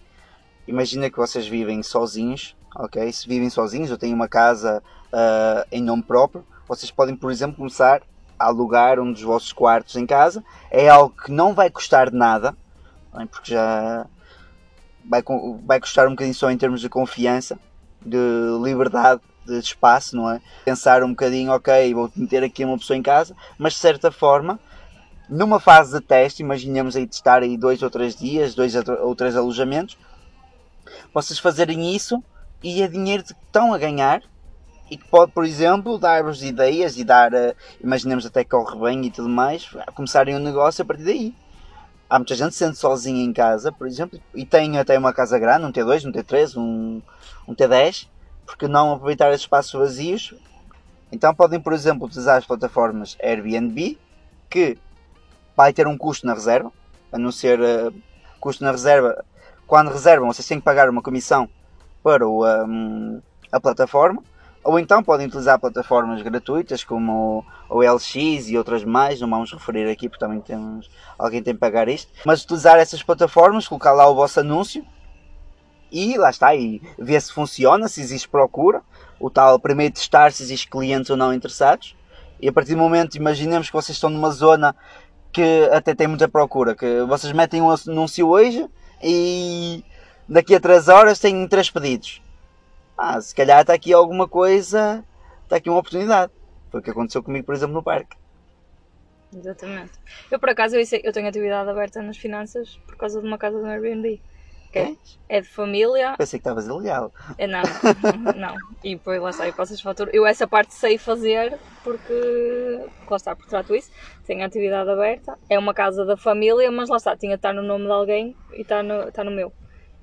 imagina que vocês vivem sozinhos, ok? Se vivem sozinhos ou têm uma casa ah, em nome próprio, vocês podem, por exemplo, começar a alugar um dos vossos quartos em casa. É algo que não vai custar nada, é? porque já vai, vai custar um bocadinho só em termos de confiança, de liberdade, de espaço, não é? Pensar um bocadinho, ok, vou meter aqui uma pessoa em casa, mas de certa forma, numa fase de teste, imaginemos aí testar aí dois ou três dias, dois ou três alojamentos, vocês fazerem isso e é dinheiro que estão a ganhar e que pode, por exemplo, dar-vos ideias e dar, eh, imaginemos até que corre bem e tudo mais, começarem um negócio a partir daí. Há muita gente que se sente sozinha em casa, por exemplo, e tem até uma casa grande, um T2, um T3, um, um T10, porque não aproveitar esses espaços vazios. Então podem, por exemplo, utilizar as plataformas Airbnb, que vai ter um custo na reserva, a não ser eh, custo na reserva. Quando reservam, vocês têm que pagar uma comissão para o, hum, a plataforma. Ou então podem utilizar plataformas gratuitas como o LX e outras mais, não vamos referir aqui porque também temos, alguém tem que pagar isto. Mas utilizar essas plataformas, colocar lá o vosso anúncio e lá está, e ver se funciona, se existe procura. O tal primeiro testar se existe clientes ou não interessados. E a partir do momento, imaginemos que vocês estão numa zona que até tem muita procura, que vocês metem um anúncio hoje e daqui a 3 horas têm 3 pedidos ah, se calhar está aqui alguma coisa, está aqui uma oportunidade. Foi o que aconteceu comigo, por exemplo, no parque. Exatamente. Eu, por acaso, eu, sei- eu tenho atividade aberta nas finanças por causa de uma casa do Airbnb. É, é de família. Pensei que estavas ilegal. É, não, <laughs> não. E depois lá está, eu passo as faturas. Eu essa parte sei fazer porque, lá está, porque trato isso. Tenho atividade aberta. É uma casa da família, mas lá está, tinha de estar no nome de alguém e está no, está no meu.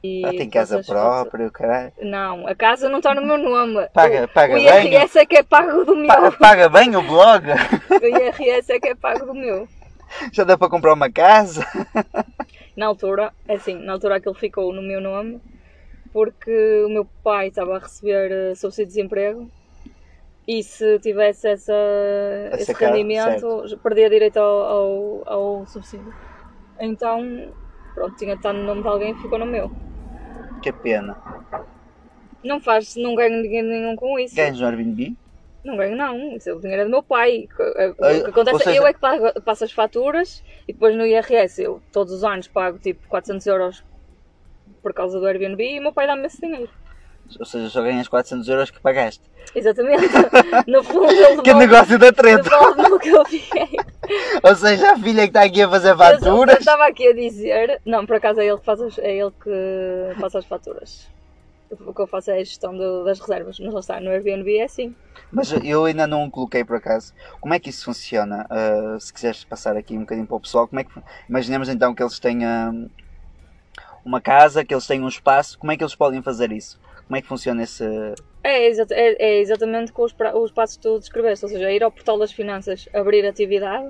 E Ah, tem casa própria, o caralho. Não, a casa não está no meu nome. <laughs> Paga- o, paga o bem? IRS é que é pago do meu. Pa- Paga bem o blog? <laughs> O IRS é que é pago do meu. Já dá para comprar uma casa? Na altura, é assim, na altura aquilo ficou no meu nome porque o meu pai estava a receber eh, subsídio de desemprego e se tivesse essa, esse rendimento perdia direito ao, ao, ao subsídio. Então, pronto, tinha de estar no nome de alguém e ficou no meu. Que pena. Não faz, não ganho dinheiro nenhum com isso. Ganhas no Airbnb? Não ganho não, isso é o dinheiro do meu pai. O que- acontece ou seja- é eu é que pago, passo as faturas e depois no IRS eu todos os anos pago tipo 400 euros por causa do Airbnb e o meu pai dá-me esse dinheiro. Ou seja, só ganhas 400 euros que pagaste. Exatamente. <laughs> No fundo ele Que negócio da treta! devolve-me o que eu fiquei. <laughs> Ou seja, a filha que está aqui a fazer Eu faturas. estava aqui a dizer. Não, por acaso é ele que faz as, é ele que faz as faturas. O que eu faço é a gestão do- das reservas, mas lá está, no Airbnb é assim. Mas eu ainda não coloquei por acaso. Como é que isso funciona? Ah, se quiseres passar aqui um bocadinho para o pessoal, como é que. Imaginemos então que eles têm ah, uma casa, que eles têm um espaço, como é que eles podem fazer isso? Como é que funciona esse. É, exa- é- é exatamente com os, os passos que tu descreveste, ou seja, ir ao portal das finanças, abrir atividade.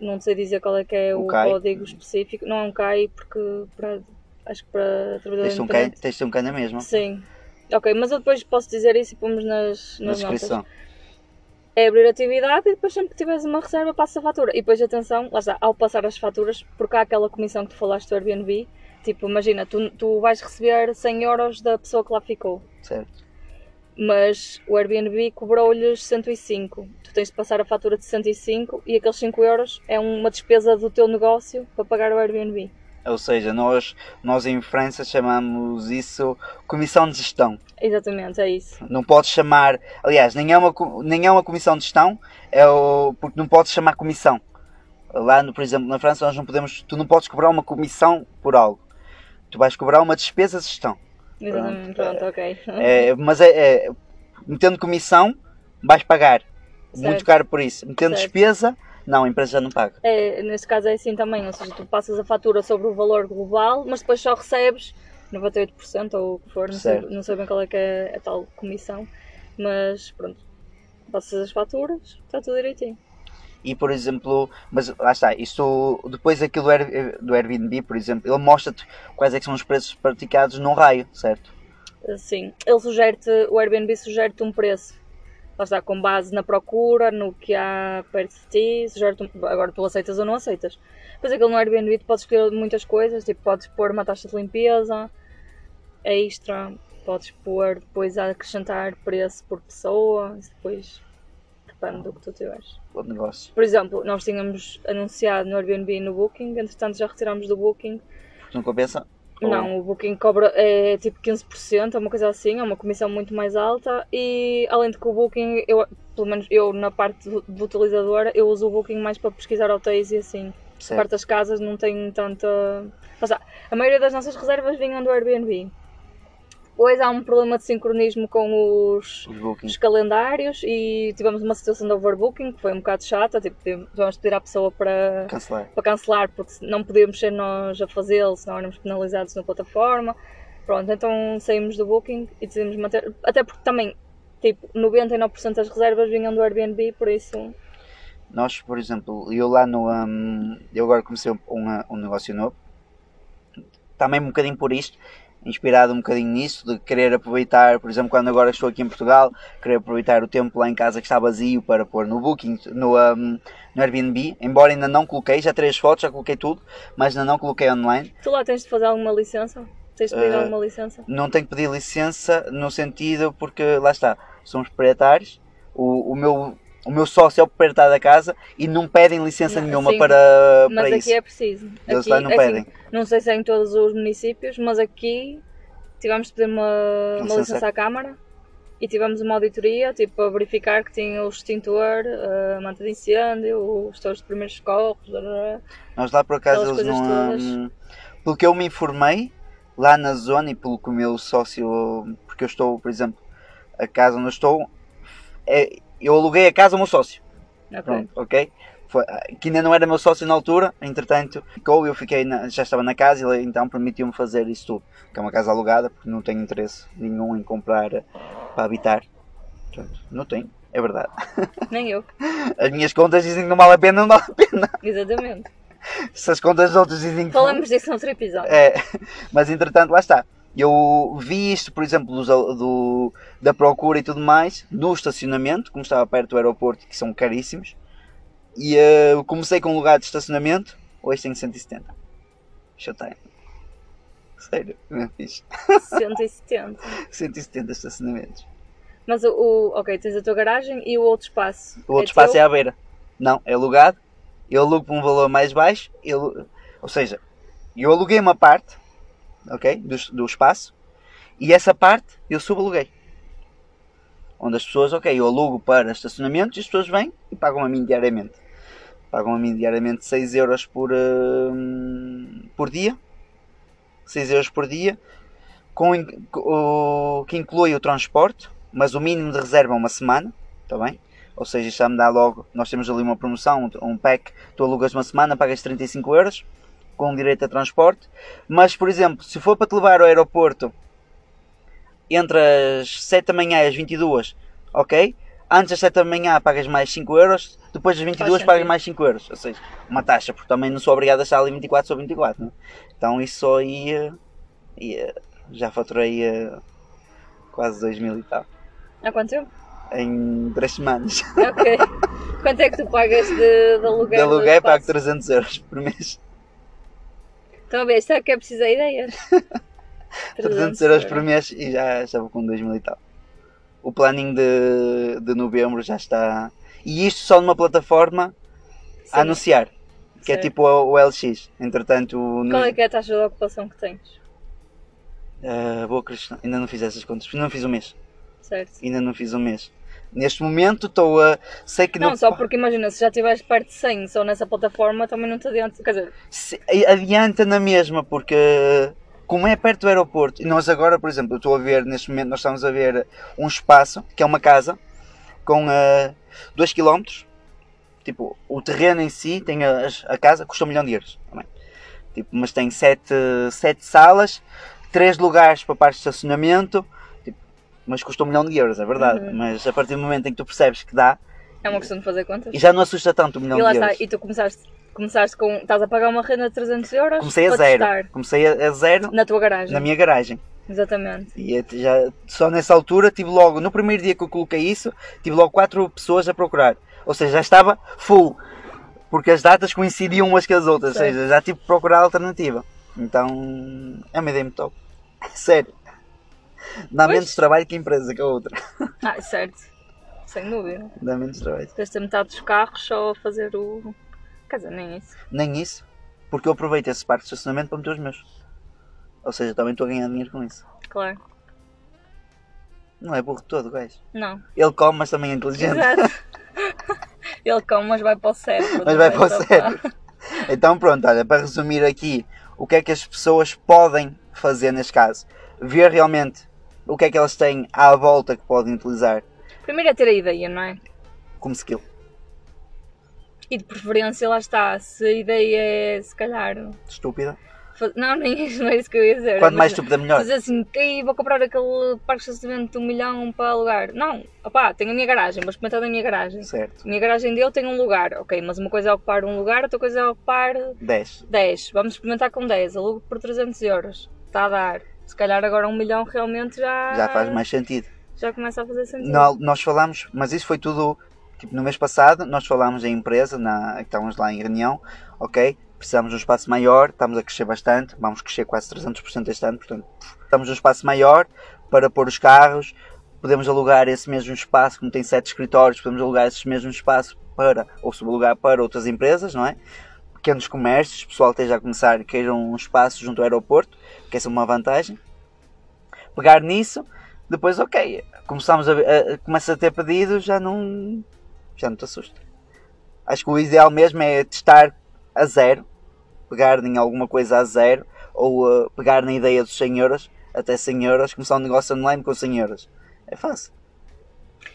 Não sei dizer qual é que é O o, CAI? código específico. Não é um CAI porque para, acho que para trabalhadores Tens um independentes. tens um cana mesmo? Sim. Ok, mas eu depois posso dizer isso e pomos nas, Na nas notas. descrição. É abrir atividade e depois sempre que tiveres uma reserva passa a fatura. E depois atenção, lá está, ao passar as faturas, porque há aquela comissão que tu falaste do Airbnb, tipo, imagina, tu, tu vais receber 100 euros da pessoa que lá ficou Certo. mas o Airbnb cobrou-lhes 105. Tu tens de passar a fatura de 105 e aqueles 5 euros é uma despesa do teu negócio para pagar o Airbnb. Ou seja, nós, nós em França chamamos isso comissão de gestão. Exatamente, é isso. Não podes chamar. Aliás, nem é uma, nem é uma comissão de gestão, é o, porque não podes chamar comissão. Lá, no, por exemplo, na França, nós não podemos. Tu não podes cobrar uma comissão por algo. Tu vais cobrar uma despesa de gestão. Pronto. pronto, ok. É, mas é, é- metendo comissão, vais pagar. Muito Certo. caro por isso. Metendo Certo. despesa, não, a empresa já não paga. É, neste caso é assim também, ou seja, tu passas a fatura sobre o valor global, mas depois só recebes 98% ou o que for, não sei, não sei bem qual é que é a tal comissão, mas pronto, passas as faturas, está tudo direitinho. E por exemplo, mas lá está, isto depois aquilo do Air- do Airbnb, por exemplo, ele mostra-te quais é são os preços praticados num raio, certo? Sim, ele sugere-te, o Airbnb sugere-te um preço. Lá está, com base na procura, no que há perto de ti, sugere-te um- agora tu aceitas ou não aceitas. Depois aquilo no Airbnb tu podes escolher muitas coisas, tipo, podes pôr uma taxa de limpeza extra, podes pôr depois a acrescentar preço por pessoa, depois do que tu tiveres. O negócio. Por exemplo, nós tínhamos anunciado no Airbnb e no Booking, entretanto já retiramos do Booking não compensa? Não, o Booking cobra é tipo 15%, é uma coisa assim, é uma comissão muito mais alta e além de que o Booking, eu, pelo menos eu na parte do, do utilizador, eu uso o Booking mais para pesquisar hotéis e assim. A Certo. parte das casas não tem tanta. A maioria das nossas reservas vinham do Airbnb. Depois há um problema de sincronismo com os, Os calendários e tivemos uma situação de overbooking que foi um bocado chata, tipo, tivemos pedir à pessoa para Cancelar. para cancelar, porque não podíamos ser nós a fazê-lo, senão éramos penalizados na plataforma. Pronto, então saímos do Booking e decidimos manter. Até porque também, tipo, 99% das reservas vinham do Airbnb, por isso. Nós, por exemplo, eu lá no. hum, eu agora comecei um, um, um negócio novo. Também um bocadinho por isto. Inspirado um bocadinho nisso, de querer aproveitar, por exemplo, quando agora estou aqui em Portugal, querer aproveitar o tempo lá em casa que está vazio para pôr no Booking, no, um, no Airbnb, embora ainda não coloquei, já tirei as fotos, já coloquei tudo, mas ainda não coloquei online. Tu lá tens de fazer alguma licença? Tens de pedir Eh, alguma licença? Não tenho que pedir licença no sentido porque lá está, somos proprietários, o, o meu o meu sócio é o proprietário da casa e não pedem licença Não, nenhuma sim, para, Mas para aqui isso. é preciso. Eles Aqui, não é assim, pedem. não sei se é em todos os municípios, mas aqui tivemos de pedir uma, uma Licença. licença à Câmara e tivemos uma auditoria tipo, para verificar que tinha o extintor, a manta de incêndio, os teus primeiros socorros. Nós lá por acaso eles não. todas. hum, Pelo que eu me informei, lá na zona e pelo que o meu sócio. Porque eu estou, por exemplo, a casa onde eu estou. É, eu aluguei a casa ao meu sócio. Ok. Pronto, ok? Foi, que ainda não era meu sócio na altura, entretanto ficou, eu fiquei na- já estava na casa e ele então permitiu-me fazer isso tudo. Que é uma casa alugada, porque não tenho interesse nenhum em comprar eh, para habitar. Portanto, não tenho, é verdade. <laughs> Nem eu, As minhas contas dizem que não vale a pena, não vale a pena. exatamente. Se as contas dos outros dizem que Falamos disso no outro episódio. É, <laughs> mas entretanto, lá está. Eu vi isto, por exemplo, dos- do, da procura e tudo mais, no estacionamento, como estava perto do aeroporto, que são caríssimos. E eu comecei com um lugar de estacionamento, hoje tenho 170. Showtime. Sério, não é fixe. 170. 170 <laughs> estacionamentos. Mas o, o- ok, tens a tua garagem e o outro espaço. O outro espaço teu? é à beira. Não, é alugado. Eu alugo por um valor mais baixo. Eu, ou seja, eu aluguei uma parte, ok? Do, do espaço. E essa parte eu subaluguei. Onde as pessoas, ok, eu alugo para estacionamentos e as pessoas vêm e pagam a mim diariamente. Pagam a mim diariamente 6 euros por, hum, por dia. 6 euros por dia. Com, o, que inclui o transporte, mas o mínimo de reserva é uma semana. Está bem? Ou seja, já me dá logo. Nós temos ali uma promoção, um pack. Tu alugas uma semana, pagas 35 euros com direito a transporte. Mas, por exemplo, se for para te levar ao aeroporto entre as 7 da manhã e as 22, ok? Antes das 7 da manhã pagas mais 5 euros, depois das 22 sentido. pagas mais 5 euros. Ou seja, uma taxa, porque também não sou obrigado a estar ali 24 sobre 24. Né? Então isso só ia. ia já faturei eh, quase 2 mil e tal. Há quanto tempo? Em 3 semanas. Ok. <laughs> Quanto é que tu pagas de, de aluguel? De aluguel pago espaço? 300 euros por mês. Estão a ver, é que é preciso <laughs> de ideias. 300 euros por mês e já, já vou com 2 mil e tal. O planinho de, de novembro já está. E isto só numa plataforma Sim. a anunciar. Que é tipo o, o LX. Entretanto, no, Qual é que é a taxa de ocupação que tens? Ah, boa questão. Ainda não fiz essas contas. Ainda não fiz um mês. Certo. Ainda não fiz um mês. Neste momento estou a. Sei que Não, não. só porque imagina, se já estiveres perto de 100 só nessa plataforma, também não te adianta. Quer dizer, Se- adianta na mesma, porque como é perto do aeroporto, e nós agora, por exemplo, eu estou a ver, neste momento, nós estamos a ver um espaço, que é uma casa, com 2 km. Tipo, o terreno em si, tem a, a casa, custa um milhão de euros. Também. Tipo, mas tem 7 sete salas, 3 lugares para parte de estacionamento, mas custa um milhão de euros, é verdade. Uhum. Mas a partir do momento em que tu percebes que dá, é uma questão de fazer contas. e já não assusta tanto um milhão E lá de euros. está, e tu começaste, começaste com. Estás a pagar uma renda de 300 euros Comecei a zero. testar Comecei a, zero na tua garagem. na minha garagem. Exatamente. E já, só nessa altura tive logo, no primeiro dia que eu coloquei isso, tive logo quatro pessoas a procurar. Ou seja, já estava full. Porque as datas coincidiam umas com as outras. Certo. Ou seja, já tive que procurar alternativa. Então é uma ideia muito top. <laughs> Sério. Dá Pois. menos trabalho que a empresa que a outra. <laughs> Ah, certo. Sem dúvida. Dá menos trabalho. Ter metade dos carros só a fazer o. Quer dizer, nem isso. Nem isso. Porque eu aproveito esse parque de estacionamento para meter os meus. Ou seja, também estou a ganhar dinheiro com isso. Claro. Não é burro todo, gajo. Não. Ele come, mas também é inteligente. Exato. <laughs> <laughs> Ele come, mas vai para o cérebro. Mas vai para o cérebro. Então pronto, olha, para resumir aqui, o que é que as pessoas podem fazer neste caso? Ver realmente o que é que elas têm à volta que podem utilizar Primeiro é ter a ideia, não é? como skill. E de preferência, lá está. Se a ideia é, se calhar. Estúpida. Não, <laughs> nem isso, não é isso que eu ia dizer. Quanto mais estúpida, melhor. Dizer assim, "Ei, vou comprar aquele parque de estacionamento de um milhão para alugar. Não, opá, tenho a minha garagem, vou experimentar na minha garagem. Certo. A minha garagem dele tem um lugar, ok, mas uma coisa é ocupar um lugar, outra coisa é ocupar 10. 10. Vamos experimentar com 10, alugo por 300 euros. Está a dar. Se calhar agora um milhão realmente já, Já faz mais sentido. já começa a fazer sentido. Nó- nós falamos, mas isso foi tudo tipo, no mês passado. Nós falámos em empresa, na, estávamos lá em reunião, ok? Precisamos de um espaço maior, estamos a crescer bastante, vamos crescer quase 300% este ano, portanto, estamos num espaço maior para pôr os carros. Podemos alugar esse mesmo espaço, como tem sete escritórios, podemos alugar esse mesmo espaço para, ou subalugar para outras empresas, não é? Pequenos comércios, pessoal esteja a começar, queiram um espaço junto ao aeroporto, que essa é uma vantagem. Pegar nisso, depois, ok, começamos a, a, começa a ter pedidos, já não, já não te assusta. Acho que o ideal mesmo é testar a zero, pegar em alguma coisa a zero, ou uh, pegar na ideia dos 100 euros, até 100 euros, começar um negócio online com 100 euros. É fácil.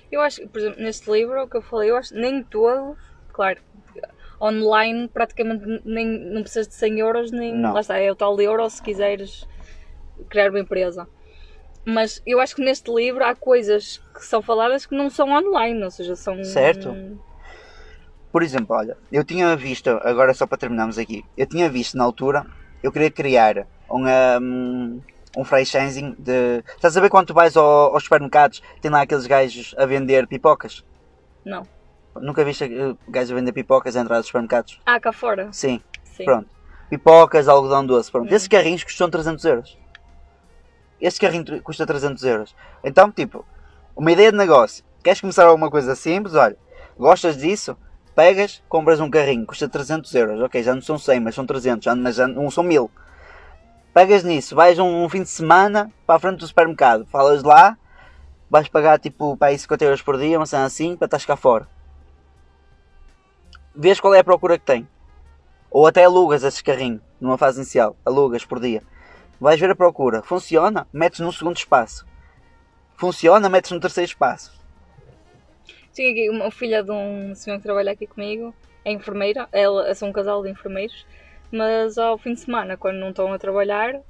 Eu acho que, por exemplo, neste livro, que eu falei, eu acho nem todos, claro, online praticamente nem, não precisas de 100 euros, nem Não. lá está, é o tal euro se quiseres criar uma empresa. Mas eu acho que neste livro há coisas que são faladas que não são online, ou seja, são. Certo. Por exemplo, olha, eu tinha visto, agora só para terminarmos aqui, eu tinha visto na altura, eu queria criar um, um, um franchising de. Estás a ver quando tu vais ao- aos supermercados, tem lá aqueles gajos a vender pipocas? Não. Nunca viste uh, gajos a vender pipocas à entrada dos supermercados? Ah, cá fora. Sim, Sim. pronto. Pipocas, algodão doce, pronto. Hum. Esses carrinhos custam 300 euros. Este carrinho custa 300 euros. Então, tipo, uma ideia de negócio. Queres começar alguma coisa simples? Olha, gostas disso? Pegas, compras um carrinho, custa 300 euros. Ok, já não são 100, mas são 300, já, mas já não são 1000. Pegas nisso, vais um, um fim de semana para a frente do supermercado, falas lá, vais pagar tipo para aí 50 euros por dia, uma cena assim, para estás cá fora. Vês qual é a procura que tem. Ou até alugas esse carrinho, numa fase inicial, alugas por dia. Vais ver a procura. Funciona? Metes num segundo espaço. Funciona? Metes no terceiro espaço. Tinha aqui uma filha de um senhor que trabalha aqui comigo, é enfermeira, ela são um casal de enfermeiros, mas ao fim de semana, quando não estão a trabalhar,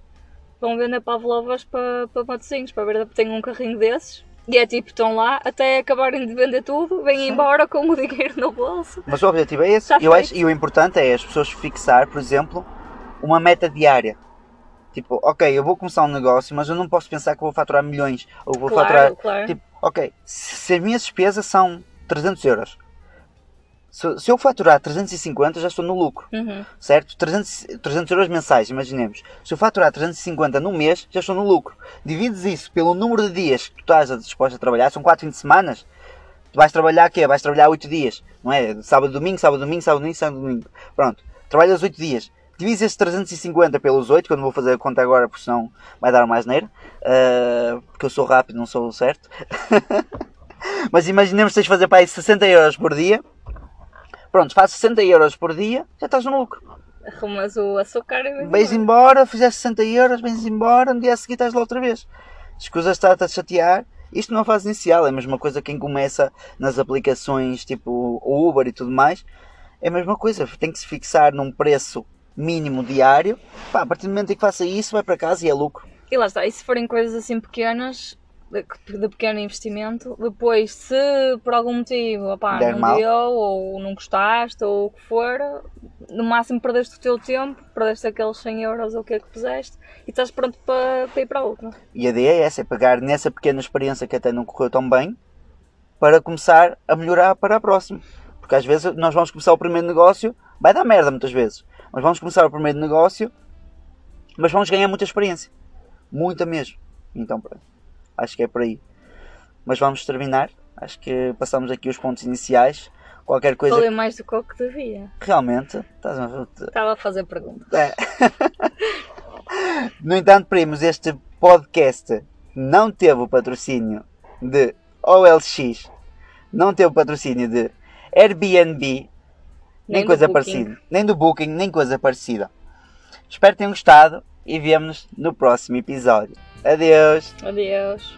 vão vender pavlovas para, para matozinhos, para ver, tem um carrinho desses, e é tipo, estão lá até acabarem de vender tudo, vêm embora com o dinheiro no bolso. Mas o objetivo é esse. Está Eu acho, e o importante é as pessoas fixar, por exemplo, uma meta diária. Tipo, ok, eu vou começar um negócio, mas eu não posso pensar que vou faturar milhões. Ou vou Claro, faturar. claro. Tipo, ok, se se as minhas despesas são 300 euros, se, se eu faturar 350, já estou no lucro. Uhum. certo? 300, 300 euros mensais, imaginemos. Se eu faturar 350 no mês, já estou no lucro. Divides isso pelo número de dias que tu estás disposto a trabalhar, são 4 fins de semana. Tu vais trabalhar quê? Vais trabalhar 8 dias, não é? Sábado, domingo, sábado, domingo, sábado, domingo, sábado, domingo. Pronto, trabalhas 8 dias. Divides esses 350 pelos 8, que eu não vou fazer a conta agora, porque senão vai dar mais neira. Ah, porque eu sou rápido, não sou certo. <laughs> Mas imaginemos que tens de fazer para aí 60 euros por dia. Pronto, faz 60 euros por dia, já estás no lucro. Arrumas o açúcar e vais Vais embora. embora, fizeste 60 euros, vens embora, no dia a seguir estás lá outra vez. Escusas estar-te a chatear. Isto não é fase inicial, é a mesma coisa quem começa nas aplicações tipo o Uber e tudo mais. É a mesma coisa, tem que se fixar num preço mínimo diário. Pá, a partir do momento em que faça isso, vai para casa e é lucro. E lá está, e se forem coisas assim pequenas, de, pequeno investimento, depois se por algum motivo opá, Der não mal. deu, ou não gostaste, ou o que for, no máximo perdeste o teu tempo, perdeste aqueles 100 euros ou o que é que puseste, e estás pronto para, para ir para outra. E a ideia é essa, é pegar nessa pequena experiência que até não correu tão bem para começar a melhorar para a próxima. Porque às vezes nós vamos começar o primeiro negócio, vai dar merda muitas vezes, mas vamos começar o primeiro negócio, mas vamos ganhar muita experiência. Muita mesmo. Então pronto, acho que é por aí. Mas vamos terminar, acho que passamos aqui os pontos iniciais. Qualquer coisa Falei mais do que o que devia. realmente, estás a Estava a fazer perguntas. é. No entanto, primos, este podcast não teve o patrocínio de OLX, não teve o patrocínio de Airbnb, nem, Nem coisa parecida, nem do Booking, nem coisa parecida. Espero que tenham gostado e vemo-nos no próximo episódio. Adiós. Adiós.